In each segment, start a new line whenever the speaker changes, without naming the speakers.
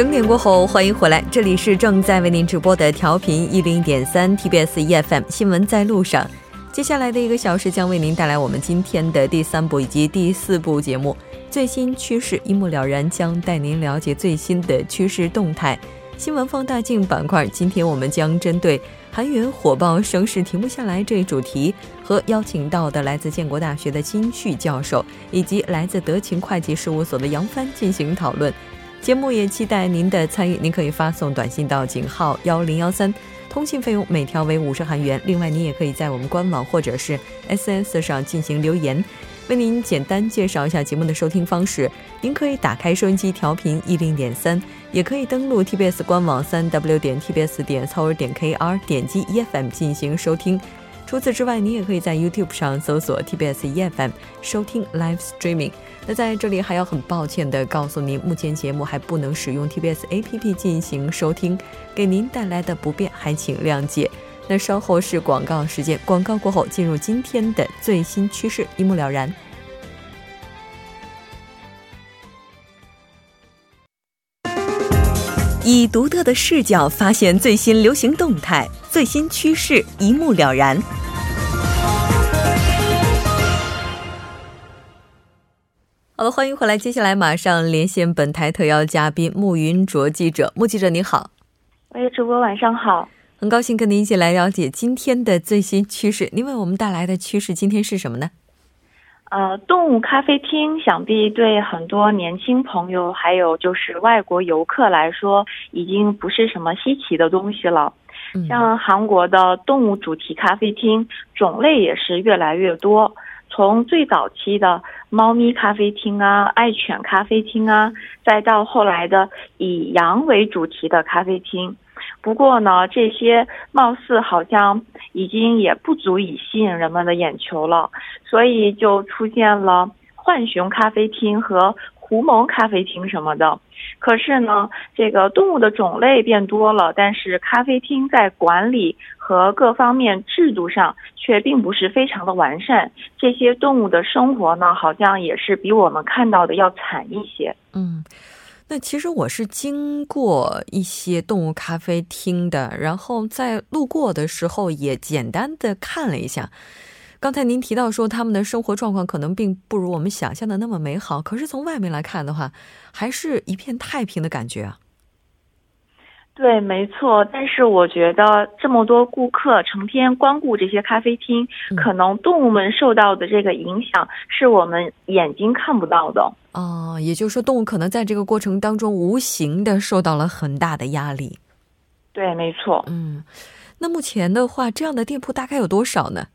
整点过后，欢迎回来，这里是正在为您直播的调频一零点三 TBS EFM 新闻在路上。接下来的一个小时将为您带来我们今天的第三部以及第四部节目，最新趋势一目了然，将带您了解最新的趋势动态。新闻放大镜板块，今天我们将针对韩元火爆声势停不下来这一主题，和邀请到的来自建国大学的金旭教授，以及来自德勤会计事务所的杨帆进行讨论。节目也期待您的参与，您可以发送短信到井号幺零幺三，通信费用每条为五十韩元。另外，您也可以在我们官网或者是 SNS 上进行留言。为您简单介绍一下节目的收听方式：您可以打开收音机调频一零点三，也可以登录 TBS 官网三 W 点 TBS 点 c o 点 KR，点击 EFM 进行收听。除此之外，你也可以在 YouTube 上搜索 TBS EFM 收听 Live Streaming。那在这里还要很抱歉的告诉您，目前节目还不能使用 TBS APP 进行收听，给您带来的不便还请谅解。那稍后是广告时间，广告过后进入今天的最新趋势，一目了然。以独特的视角发现最新流行动态，最新趋势一目了然。好了，欢迎回来。接下来马上连线本台特邀嘉宾穆云卓记者。穆记者你好，
喂，主播晚上好，
很高兴跟您一起来了解今天的最新趋势。您为我们带来的趋势今天是什么呢？
呃，动物咖啡厅想必对很多年轻朋友，还有就是外国游客来说，已经不是什么稀奇的东西了。像韩国的动物主题咖啡厅种类也是越来越多。从最早期的猫咪咖啡厅啊、爱犬咖啡厅啊，再到后来的以羊为主题的咖啡厅，不过呢，这些貌似好像已经也不足以吸引人们的眼球了，所以就出现了浣熊咖啡厅和。狐獴咖啡厅什么的，可是呢，这个动物的种类变多了，但是咖啡厅在管理和各方面制度上却并不是非常的完善。这些动物的生活呢，好像也是比我们看到的要惨一些。
嗯，那其实我是经过一些动物咖啡厅的，然后在路过的时候也简单的看了一下。刚才您提到说，他们的生活状况可能并不如我们想象的那么美好，可是从外面来看的话，还是一片太平的感觉啊。
对，没错。但是我觉得这么多顾客成天光顾这些咖啡厅，可能动物们受到的这个影响是我们眼睛看不到的。
哦，也就是说，动物可能在这个过程当中无形的受到了很大的压力。
对，没错。
嗯，那目前的话，这样的店铺大概有多少呢？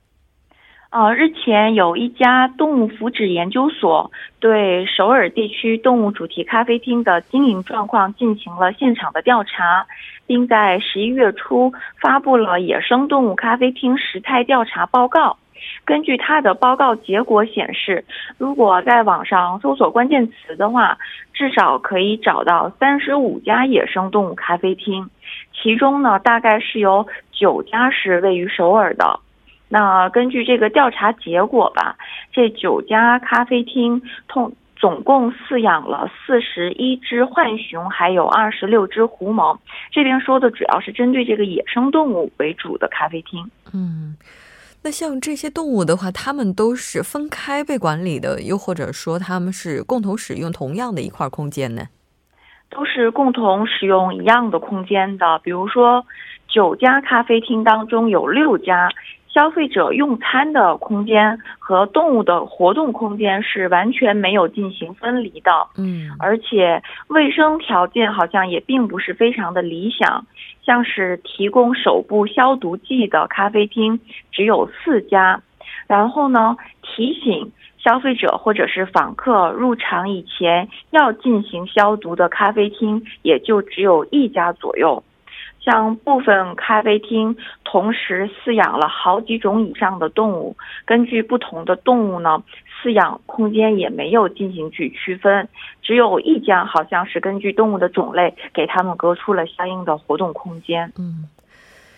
呃，日前有一家动物福祉研究所对首尔地区动物主题咖啡厅的经营状况进行了现场的调查，并在十一月初发布了野生动物咖啡厅实态调查报告。根据他的报告结果显示，如果在网上搜索关键词的话，至少可以找到三十五家野生动物咖啡厅，其中呢，大概是有九家是位于首尔的。那根据这个调查结果吧，这九家咖啡厅通总共饲养了四十一只浣熊，还有二十六只狐獴。这边说的主要是针对这个野生动物为主的咖啡厅。
嗯，那像这些动物的话，它们都是分开被管理的，又或者说它们是共同使用同样的一块空间呢？
都是共同使用一样的空间的。比如说，九家咖啡厅当中有六家。消费者用餐的空间和动物的活动空间是完全没有进行分离的，
嗯，
而且卫生条件好像也并不是非常的理想，像是提供手部消毒剂的咖啡厅只有四家，然后呢，提醒消费者或者是访客入场以前要进行消毒的咖啡厅也就只有一家左右。像部分咖啡厅同时饲养了好几种以上的动物，根据不同的动物呢，饲养空间也没有进行去区分，只有一家好像是根据动物的种类给他们隔出了相应的活动空间。
嗯，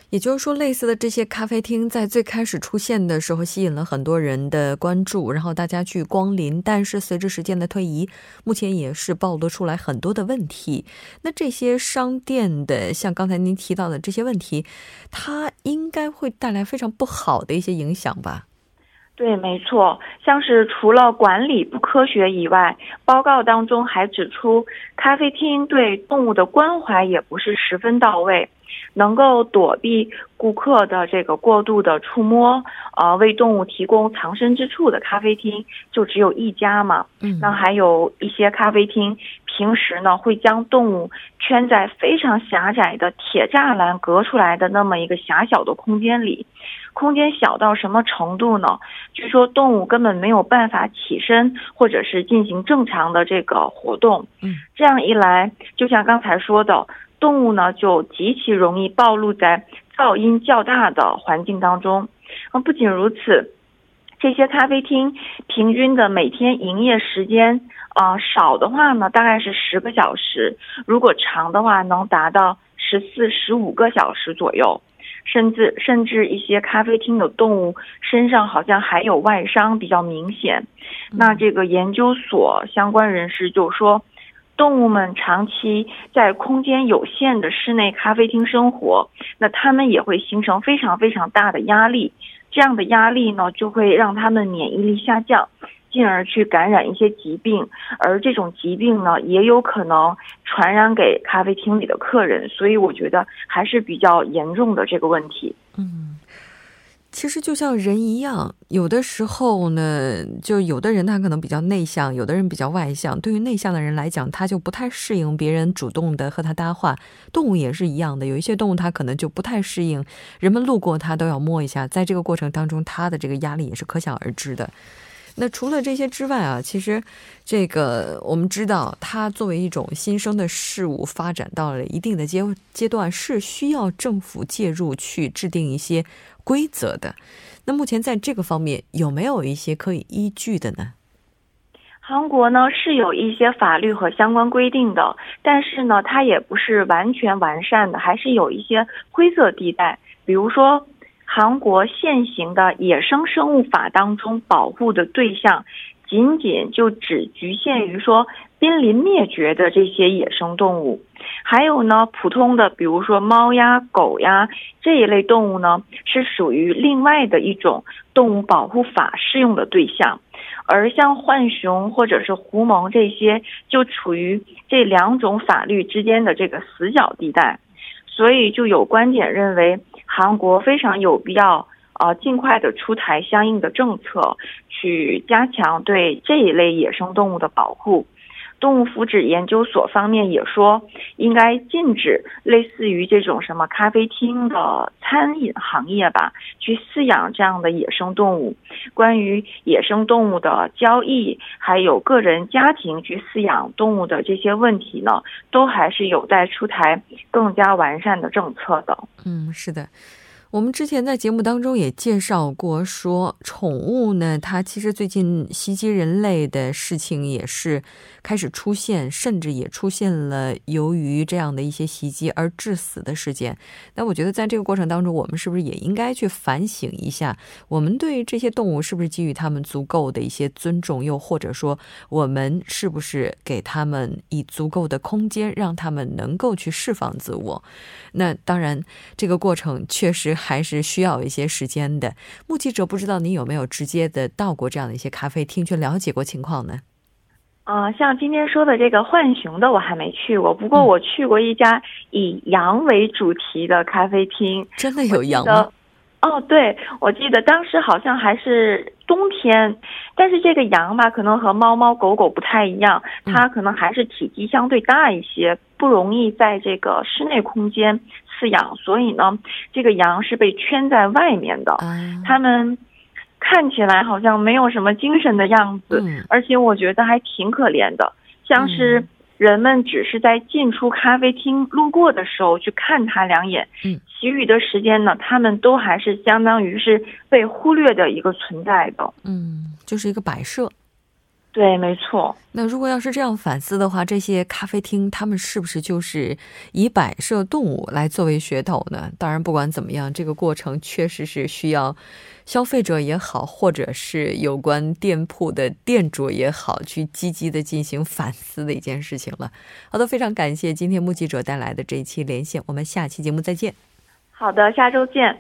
也就是说，类似的这些咖啡厅在最开始出现的时候，吸引了很多人的关注，然后大家去光临。但是随着时间的推移，目前也是暴露出来很多的问题。那这些商店的，像刚才您提到的这些问题，它应该会带来非常不好的一些影响吧？
对，没错。像是除了管理不科学以外，报告当中还指出，咖啡厅对动物的关怀也不是十分到位。能够躲避顾客的这个过度的触摸，呃，为动物提供藏身之处的咖啡厅就只有一家嘛。嗯，那还有一些咖啡厅，平时呢会将动物圈在非常狭窄的铁栅栏隔出来的那么一个狭小的空间里，空间小到什么程度呢？据说动物根本没有办法起身或者是进行正常的这个活动。嗯，这样一来，就像刚才说的。动物呢，就极其容易暴露在噪音较大的环境当中。啊，不仅如此，这些咖啡厅平均的每天营业时间，啊，少的话呢，大概是十个小时；如果长的话，能达到十四、十五个小时左右。甚至甚至一些咖啡厅的动物身上好像还有外伤，比较明显。那这个研究所相关人士就说。动物们长期在空间有限的室内咖啡厅生活，那它们也会形成非常非常大的压力。这样的压力呢，就会让它们免疫力下降，进而去感染一些疾病。而这种疾病呢，也有可能传染给咖啡厅里的客人。所以，我觉得还是比较严重的这个问题。嗯。
其实就像人一样，有的时候呢，就有的人他可能比较内向，有的人比较外向。对于内向的人来讲，他就不太适应别人主动的和他搭话。动物也是一样的，有一些动物它可能就不太适应人们路过它都要摸一下，在这个过程当中，它的这个压力也是可想而知的。那除了这些之外啊，其实这个我们知道，它作为一种新生的事物，发展到了一定的阶阶段，是需要政府介入去制定一些规则的。那目前在这个方面有没有一些可以依据的呢？
韩国呢是有一些法律和相关规定的，但是呢，它也不是完全完善的，还是有一些灰色地带，比如说。韩国现行的野生生物法当中，保护的对象仅仅就只局限于说濒临灭绝的这些野生动物，还有呢，普通的比如说猫呀、狗呀这一类动物呢，是属于另外的一种动物保护法适用的对象，而像浣熊或者是狐獴这些，就处于这两种法律之间的这个死角地带，所以就有观点认为。韩国非常有必要，呃，尽快的出台相应的政策，去加强对这一类野生动物的保护。动物福祉研究所方面也说，应该禁止类似于这种什么咖啡厅的餐饮行业吧，去饲养这样的野生动物。关于野生动物的交易，还有个人家庭去饲养动物的这些问题呢，都还是有待出台更加完善的政策的。
嗯，是的。我们之前在节目当中也介绍过，说宠物呢，它其实最近袭击人类的事情也是开始出现，甚至也出现了由于这样的一些袭击而致死的事件。那我觉得在这个过程当中，我们是不是也应该去反省一下，我们对这些动物是不是给予他们足够的一些尊重，又或者说我们是不是给他们以足够的空间，让他们能够去释放自我？那当然，这个过程确实。还是需要一些时间的。目击者不知道你有没有直接的到过这样的一些咖啡厅去了解过情况呢？
啊，像今天说的这个浣熊的我还没去过，不过我去过一家以羊为主题的咖啡厅。
真的有羊吗？
哦，对，我记得当时好像还是冬天，但是这个羊吧，可能和猫猫狗狗不太一样，它可能还是体积相对大一些，不容易在这个室内空间。饲养，所以呢，这个羊是被圈在外面的。他们看起来好像没有什么精神的样子，而且我觉得还挺可怜的，像是人们只是在进出咖啡厅路过的时候去看它两眼，嗯，其余的时间呢，他们都还是相当于是被忽略的一个存在的。
嗯，就是一个摆设。
对，没错。
那如果要是这样反思的话，这些咖啡厅他们是不是就是以摆设动物来作为噱头呢？当然，不管怎么样，这个过程确实是需要消费者也好，或者是有关店铺的店主也好，去积极的进行反思的一件事情了。好的，非常感谢今天目击者带来的这一期连线，我们下期节目再见。
好的，下周见。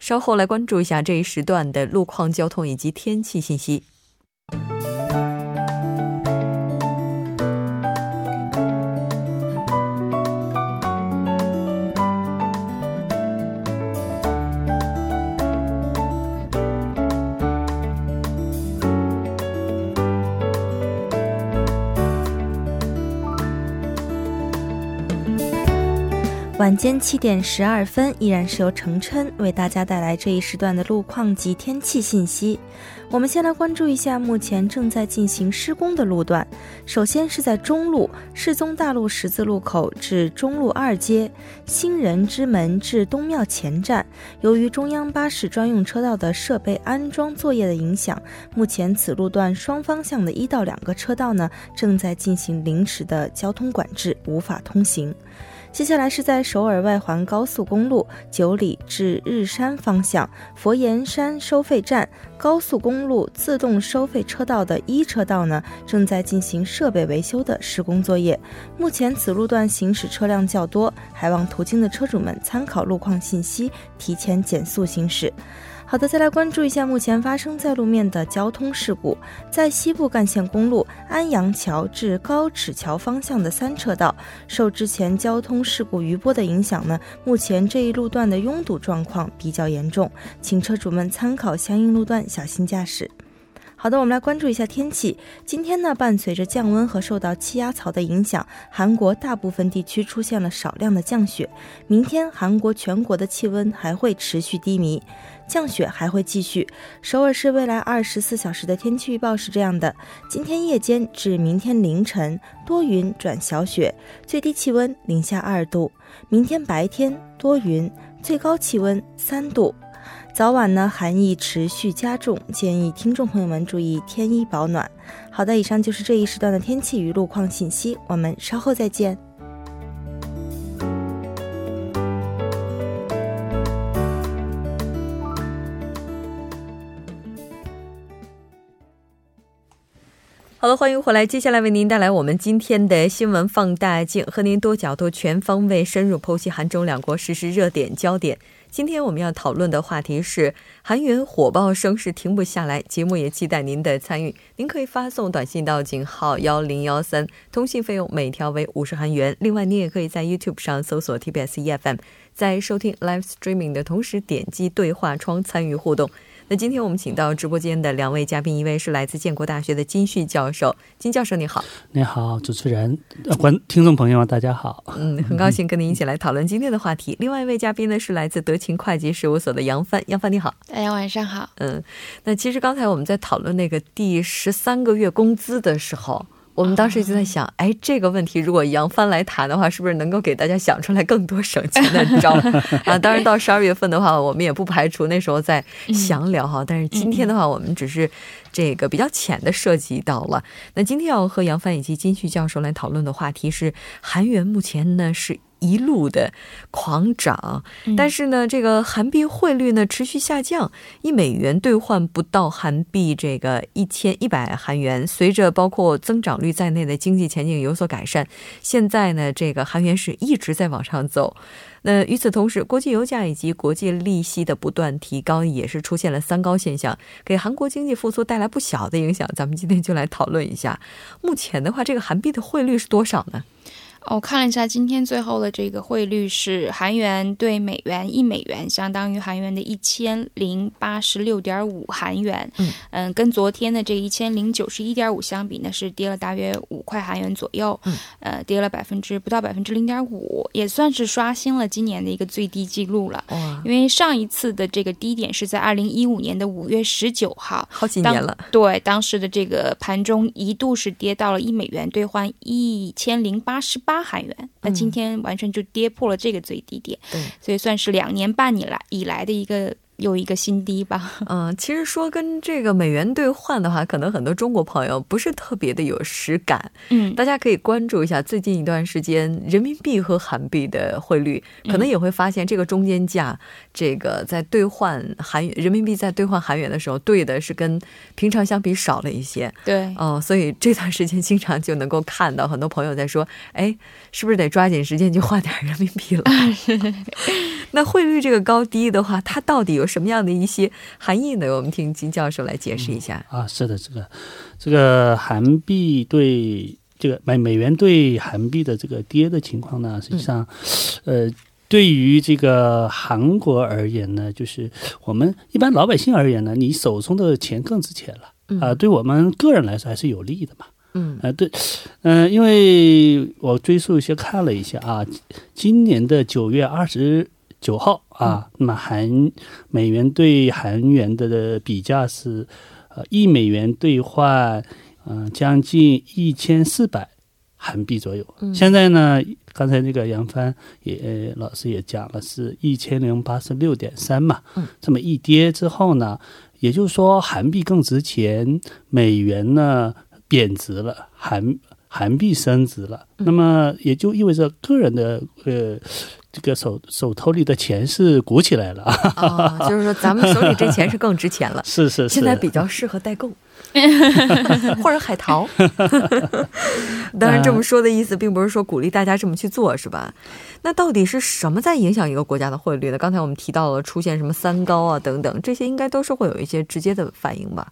稍后来关注一下这一时段的路况、交通以及天气信息。
晚间七点十二分，依然是由程琛为大家带来这一时段的路况及天气信息。我们先来关注一下目前正在进行施工的路段。首先是在中路世宗大路十字路口至中路二街新人之门至东庙前站，由于中央巴士专用车道的设备安装作业的影响，目前此路段双方向的一到两个车道呢正在进行临时的交通管制，无法通行。接下来是在首尔外环高速公路九里至日山方向佛岩山收费站高速公路自动收费车道的一车道呢，正在进行设备维修的施工作业。目前此路段行驶车辆较多，还望途经的车主们参考路况信息，提前减速行驶。好的，再来关注一下目前发生在路面的交通事故。在西部干线公路安阳桥至高尺桥方向的三车道，受之前交通事故余波的影响呢，目前这一路段的拥堵状况比较严重，请车主们参考相应路段，小心驾驶。好的，我们来关注一下天气。今天呢，伴随着降温和受到气压槽的影响，韩国大部分地区出现了少量的降雪。明天，韩国全国的气温还会持续低迷，降雪还会继续。首尔市未来二十四小时的天气预报是这样的：今天夜间至明天凌晨多云转小雪，最低气温零下二度；明天白天多云，最高气温三度。早晚呢，寒意持续加重，建议听众朋友们注意添衣保暖。好的，以上就是这一时段的天气与路况信息，我们稍后再见。
好的，欢迎回来，接下来为您带来我们今天的新闻放大镜，和您多角度、全方位、深入剖析韩中两国实时热点焦点。今天我们要讨论的话题是韩元火爆声势停不下来，节目也期待您的参与。您可以发送短信到井号幺零幺三，通信费用每条为五十韩元。另外，您也可以在 YouTube 上搜索 TBS EFM，在收听 Live Streaming 的同时点击对话窗参与互动。那今天我们请到直播间的两位嘉宾，一位是来自建国大学的金旭教授，金教授你好，
你好，主持人，观听众朋友们大家好，
嗯，很高兴跟您一起来讨论。今天的话题。另外一位嘉宾呢是来自德勤会计事务所的杨帆，杨帆你好，
大家晚上好，
嗯，那其实刚才我们在讨论那个第十三个月工资的时候。我们当时就在想，哎，这个问题如果杨帆来谈的话，是不是能够给大家想出来更多省钱的招 啊？当然，到十二月份的话，我们也不排除那时候再详聊哈。但是今天的话，我们只是这个比较浅的涉及到了。那今天要和杨帆以及金旭教授来讨论的话题是，韩元目前呢是。一路的狂涨，但是呢，这个韩币汇率呢持续下降，一美元兑换不到韩币这个一千一百韩元。随着包括增长率在内的经济前景有所改善，现在呢，这个韩元是一直在往上走。那与此同时，国际油价以及国际利息的不断提高，也是出现了三高现象，给韩国经济复苏带来不小的影响。咱们今天就来讨论一下，目前的话，这个韩币的汇率是多少呢？
我看了一下，今天最后的这个汇率是韩元对美元一美元相当于韩元的一千零八十六点五韩元。嗯嗯，跟昨天的这一千零九十一点五相比呢，是跌了大约五块韩元左右。嗯，呃，跌了百分之不到百分之零点五，也算是刷新了今年的一个最低记录了。因为上一次的这个低点是在二零一五年的五月十九号，
好几年了。
对，当时的这个盘中一度是跌到了一美元兑换一千零八十八。八韩元，那今天完全就跌破了这个最低点，对，所以算是两年半以来以来的一个有一个新低吧。
嗯，其实说跟这个美元兑换的话，可能很多中国朋友不是特别的有实感。嗯，大家可以关注一下最近一段时间人民币和韩币的汇率，可能也会发现这个中间价，这个在兑换韩人民币在兑换韩元的时候，兑的是跟平常相比少了一些。
对，
哦，所以这段时间经常就能够看到很多朋友在说，哎，是不是得抓紧时间去换点人民币了？那汇率这个高低的话，它到底有什么样的一些含义呢？我们听金教授来解释一下。
啊，是的，这个这个韩币对这个美美元对韩币的这个跌的情况呢，实际上，呃，对于这个韩国而言呢，就是我们一般老百姓而言呢，你手中的钱更值钱了啊，对我们个人来说还是有利的嘛。嗯，啊，对，嗯，因为我追溯一些看了一下啊，今年的九月二十九号啊，那么韩美元对韩元的比价是呃一美元兑换嗯将近一千四百韩币左右。现在呢，刚才那个杨帆也老师也讲了，是一千零八十六点三嘛。嗯，这么一跌之后呢，也就是说韩币更值钱，美元呢。贬值了，韩韩币升值了，那么也就意味着个人的呃这个手手头里的钱是鼓起来了
啊，就是说咱们手里这钱是更值钱了，
是是是，
现在比较适合代购 或者海淘。当然这么说的意思，并不是说鼓励大家这么去做，是吧？那到底是什么在影响一个国家的汇率呢？刚才我们提到了出现什么三高啊等等，这些应该都是会有一些直接的反应吧。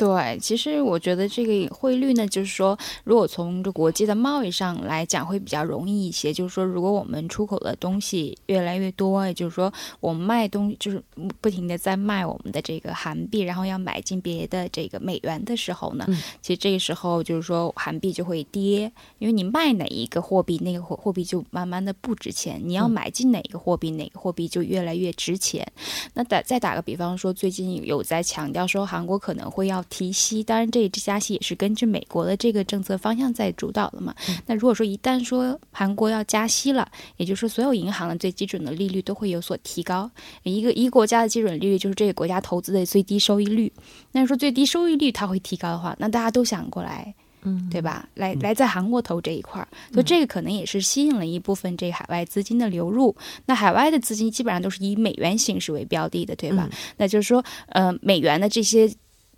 对，其实我觉得这个汇率呢，就是说，如果从这国际的贸易上来讲，会比较容易一些。就是说，如果我们出口的东西越来越多，也就是说，我们卖东就是不停的在卖我们的这个韩币，然后要买进别的这个美元的时候呢，其实这个时候就是说韩币就会跌，因为你卖哪一个货币，那个货货币就慢慢的不值钱；你要买进哪个货币，哪个货币就越来越值钱。那打再打个比方说，最近有在强调说韩国可能会要。提息，当然这这加息也是根据美国的这个政策方向在主导的嘛。那如果说一旦说韩国要加息了，也就是说所有银行的最基准的利率都会有所提高。一个一国家的基准利率就是这个国家投资的最低收益率。那说最低收益率它会提高的话，那大家都想过来，嗯，对吧？来来在韩国投这一块儿，所以这个可能也是吸引了一部分这海外资金的流入。那海外的资金基本上都是以美元形式为标的的，对吧？那就是说，呃，美元的这些。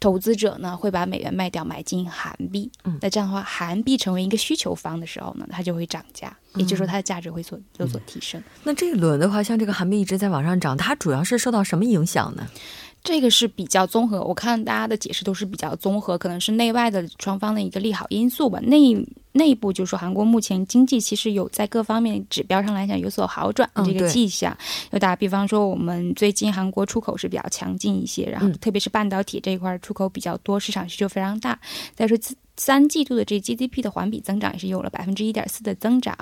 投资者呢会把美元卖掉买进韩币，那这样的话，韩币成为一个需求方的时候呢，它就会涨价，也就是说它的价值会所有所提升。
那这一轮的话，像这个韩币一直在往上涨，它主要是受到什么影响呢？
这个是比较综合，我看大家的解释都是比较综合，可能是内外的双方的一个利好因素吧。内内部就说韩国目前经济其实有在各方面指标上来讲有所好转的这个迹象。就打比方说，我们最近韩国出口是比较强劲一些，然后特别是半导体这一块出口比较多，市场需求非常大。再说自三季度的这 GDP 的环比增长也是有了百分之一点四的增长。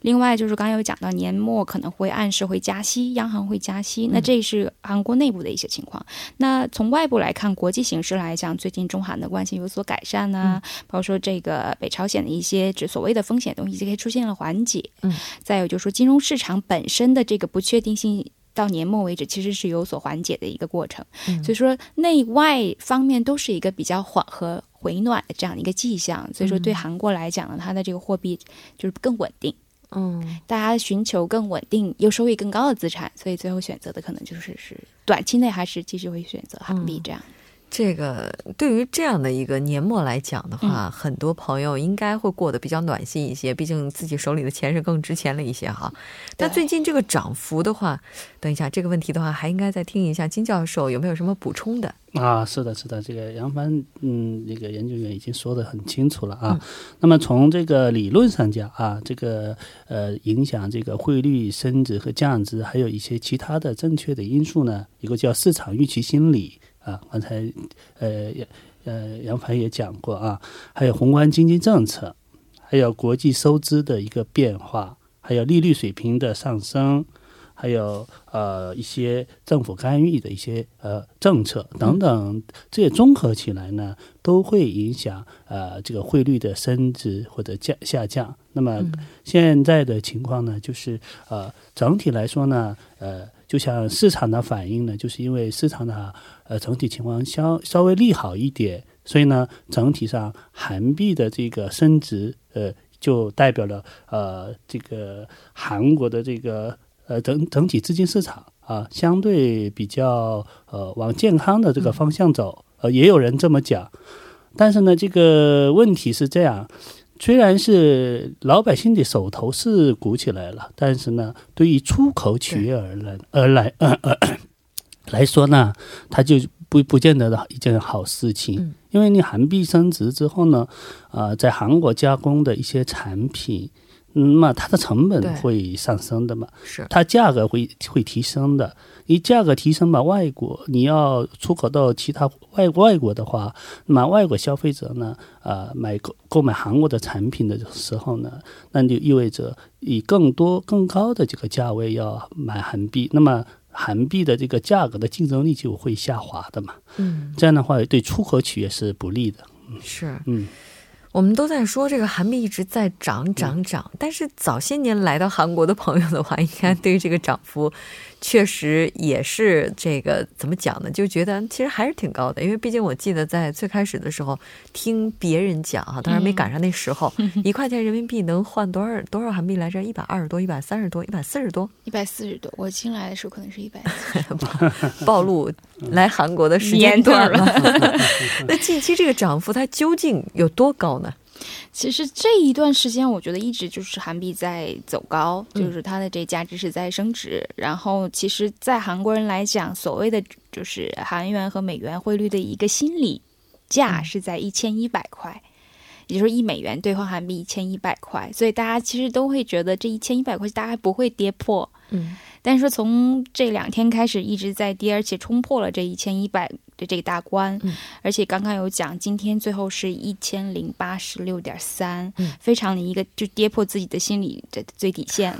另外就是刚刚有讲到年末可能会暗示会加息，央行会加息，那这是韩国内部的一些情况。那从外部来看，国际形势来讲，最近中韩的关系有所改善呢，包括说这个北朝鲜的一些指所谓的风险东西，这些出现了缓解。嗯，再有就是说金融市场本身的这个不确定性。到年末为止，其实是有所缓解的一个过程，所以说内外方面都是一个比较缓和回暖的这样的一个迹象。所以说对韩国来讲呢，它的这个货币就是更稳定，嗯，大家寻求更稳定又收益更高的资产，所以最后选择的可能就是是短期内还是继续会选择韩币这样。
这个对于这样的一个年末来讲的话，很多朋友应该会过得比较暖心一些，毕竟自己手里的钱是更值钱了一些哈。但最近这个涨幅的话，等一下这个问题的话，还应该再听一下金教授有没有什么补充的
啊？是的，是的，这个杨帆嗯，那个研究员已经说的很清楚了啊。那么从这个理论上讲啊，这个呃影响这个汇率升值和降值，还有一些其他的正确的因素呢，一个叫市场预期心理。啊，刚才呃呃杨凡也讲过啊，还有宏观经济政策，还有国际收支的一个变化，还有利率水平的上升，还有呃一些政府干预的一些呃政策等等，这些综合起来呢，都会影响呃这个汇率的升值或者降下降。那么现在的情况呢，就是呃整体来说呢，呃就像市场的反应呢，就是因为市场的呃整体情况稍稍微利好一点，所以呢，整体上韩币的这个升值，呃，就代表了呃这个韩国的这个呃整整体资金市场啊，相对比较呃往健康的这个方向走。呃，也有人这么讲，但是呢，这个问题是这样。虽然是老百姓的手头是鼓起来了，但是呢，对于出口企业而来而来呃呃 来说呢，它就不不见得的一件好事情。因为你韩币升值之后呢，啊，在韩国加工的一些产品。那么它的成本会上升的嘛？
是
它价格会会提升的。你价格提升嘛，外国你要出口到其他外外国的话，那么外国消费者呢，呃，买购购买韩国的产品的时候呢，那就意味着以更多更高的这个价位要买韩币，那么韩币的这个价格的竞争力就会下滑的嘛。
嗯，
这样的话对出口企业是不利的。
是，
嗯。
我们都在说这个韩币一直在涨涨涨，但是早些年来到韩国的朋友的话，应该对于这个涨幅。确实也是这个怎么讲呢？就觉得其实还是挺高的，因为毕竟我记得在最开始的时候听别人讲哈，当然没赶上那时候，一块钱人民币能换多少多少韩币来着？一百二十多、一百三十多、一百四十多、
一百四十多。我进来的时候可能是一百。
暴露来韩国的时间段了。那近期这个涨幅它究竟有多高呢？
其实这一段时间，我觉得一直就是韩币在走高，就是它的这价值是在升值。然后，其实，在韩国人来讲，所谓的就是韩元和美元汇率的一个心理价是在一千一百块，也就是一美元兑换韩币一千一百块。所以大家其实都会觉得这一千一百块大概不会跌破。
嗯。
但是从这两天开始一直在跌，而且冲破了这一千一百的这个大关，而且刚刚有讲，今天最后是一千零八十六点三，非常的一个就跌破自己的心理的最底线，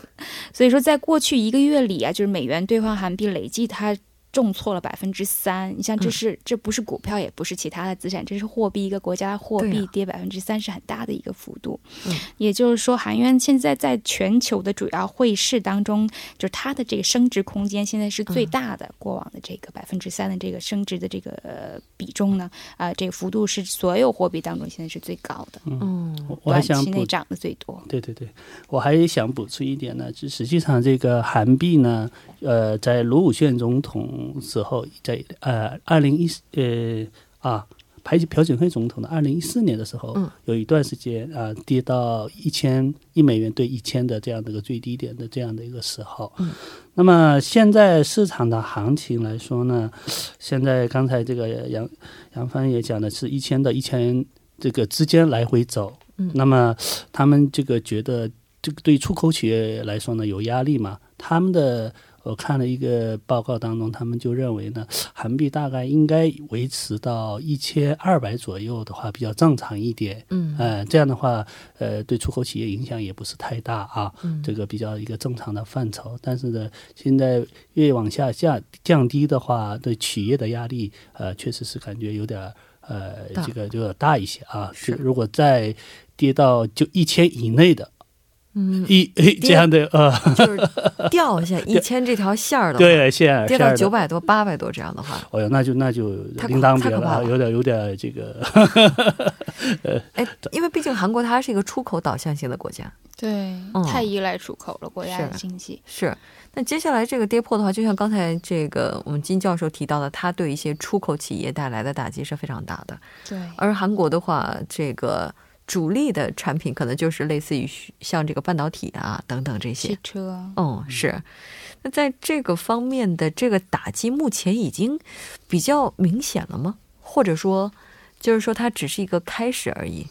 所以说在过去一个月里啊，就是美元兑换韩币累计它。重挫了百分之三，你像这是这不是股票，也不是其他的资产，这是货币，一个国家的货币跌百分之三是很大的一个幅度。
嗯，
也就是说，韩元现在在全球的主要汇市当中，就是它的这个升值空间现在是最大的。过往的这个百分之三的这个升值的这个比重呢，啊，这个幅度是所有货币当中现在是最高的。
嗯，
短期内涨的最多。
对对对，我还想补充一点呢，就实际上这个韩币呢，呃，在卢武铉总统。时候在呃二零一四呃啊排朴槿惠总统的二零一四年的时候，有一段时间啊跌到一千一美元兑一千的这样的一个最低点的这样的一个时候。那么现在市场的行情来说呢，现在刚才这个杨杨帆也讲的是一千到一千这个之间来回走。那么他们这个觉得这个对出口企业来说呢有压力嘛？他们的。我看了一个报告当中，他们就认为呢，韩币大概应该维持到一千二百左右的话比较正常一点。
嗯，
呃，这样的话，呃，对出口企业影响也不是太大啊。
嗯，
这个比较一个正常的范畴。但是呢，现在越往下降降低的话，对企业的压力，呃，确实是感觉有点呃，这个就要大一些啊。
是，
如果再跌到就一千以内的。
嗯，
一这样的呃，
就是掉下 一千这条线儿的，
对线
跌到九百多、八百多这样的话，
哦哟，那就那就另当别
了，
有点有点这个。呃。
哎，因为毕竟韩国它是一个出口导向型的国家，
对，太依赖出口了，国家的经济。
是。那接下来这个跌破的话，就像刚才这个我们金教授提到的，它对一些出口企业带来的打击是非常大的。
对，
而韩国的话，这个。主力的产品可能就是类似于像这个半导体啊等等这些
汽车，
哦是，那在这个方面的这个打击目前已经比较明显了吗？或者说，就是说它只是一个开始而已？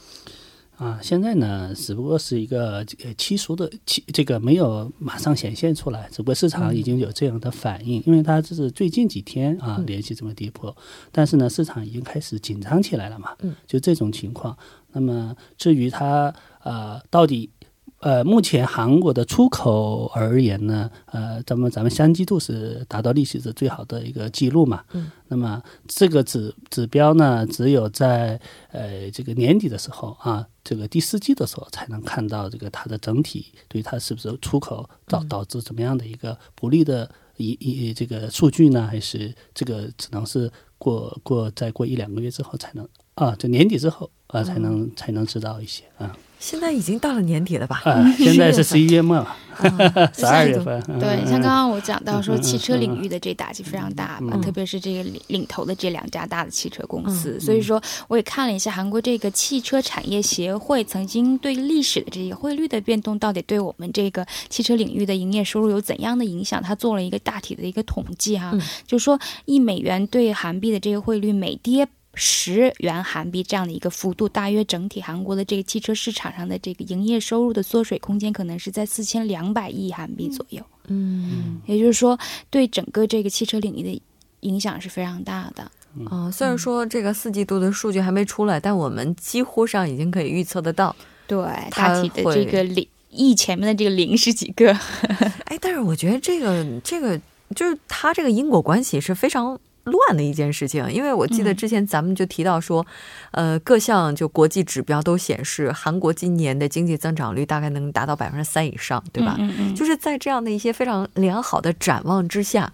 啊，现在呢，只不过是一个呃期俗的期，这个没有马上显现出来，只不过市场已经有这样的反应，因为它这是最近几天啊连续这么跌破，但是呢，市场已经开始紧张起来了嘛，
嗯，
就这种情况。那么至于它呃到底呃目前韩国的出口而言呢，呃，咱们咱们相季度是达到历史的最好的一个记录嘛，
嗯，
那么这个指指标呢，只有在呃这个年底的时候啊。这个第四季的时候才能看到这个它的整体对它是不是出口导导致怎么样的一个不利的一一这个数据呢，还是这个只能是过过再过一两个月之后才能啊，就年底之后啊才能才能知道一些啊。
现在已经到了年底了吧？
啊，现在是十一月末了 十二月份。
对，像刚刚我讲到说，汽车领域的这打击非常大嘛，特别是这个领领头的这两家大的汽车公司。所以说，我也看了一下韩国这个汽车产业协会曾经对历史的这个汇率的变动，到底对我们这个汽车领域的营业收入有怎样的影响？他做了一个大体的一个统计哈，就说一美元对韩币的这个汇率每跌。十元韩币这样的一个幅度，大约整体韩国的这个汽车市场上的这个营业收入的缩水空间，可能是在四千两百亿韩币左右。嗯，也就是说，对整个这个汽车领域的影响是非常大的。
啊，虽然说这个四季度的数据还没出来，但我们几乎上已经可以预测得到，
对大体的这个零亿前面的这个零是几个？
哎，但是我觉得这个这个就是它这个因果关系是非常。乱的一件事情，因为我记得之前咱们就提到说，呃，各项就国际指标都显示韩国今年的经济增长率大概能达到百分之三以上，对吧？嗯嗯。就是在这样的一些非常良好的展望之下，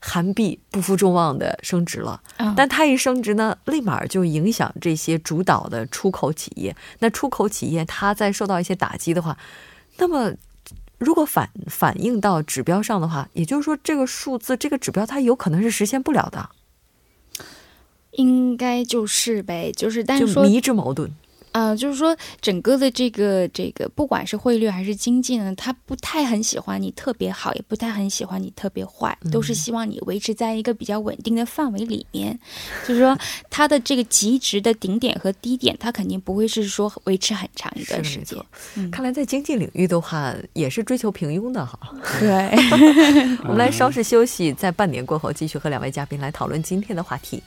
韩币不负众望的升值了。但它一升值呢，立马就影响这些主导的出口企业。那出口企业它在受到一些打击的话，那么。如果反反映到指标上的话，也就是说，这个数字、这个指标，它有可能是实现不了的。
应该就是呗，就是，但是说
迷之矛盾。
呃，就是说，整个的这个这个，不管是汇率还是经济呢，他不太很喜欢你特别好，也不太很喜欢你特别坏，都是希望你维持在一个比较稳定的范围里面。就是说，它的这个极值的顶点和低点，它肯定不会是说维持很长一段时间。
看来在经济领域的话，也是追求平庸的哈。
对，
我们来稍事休息，在半年过后继续和两位嘉宾来讨论今天的话题。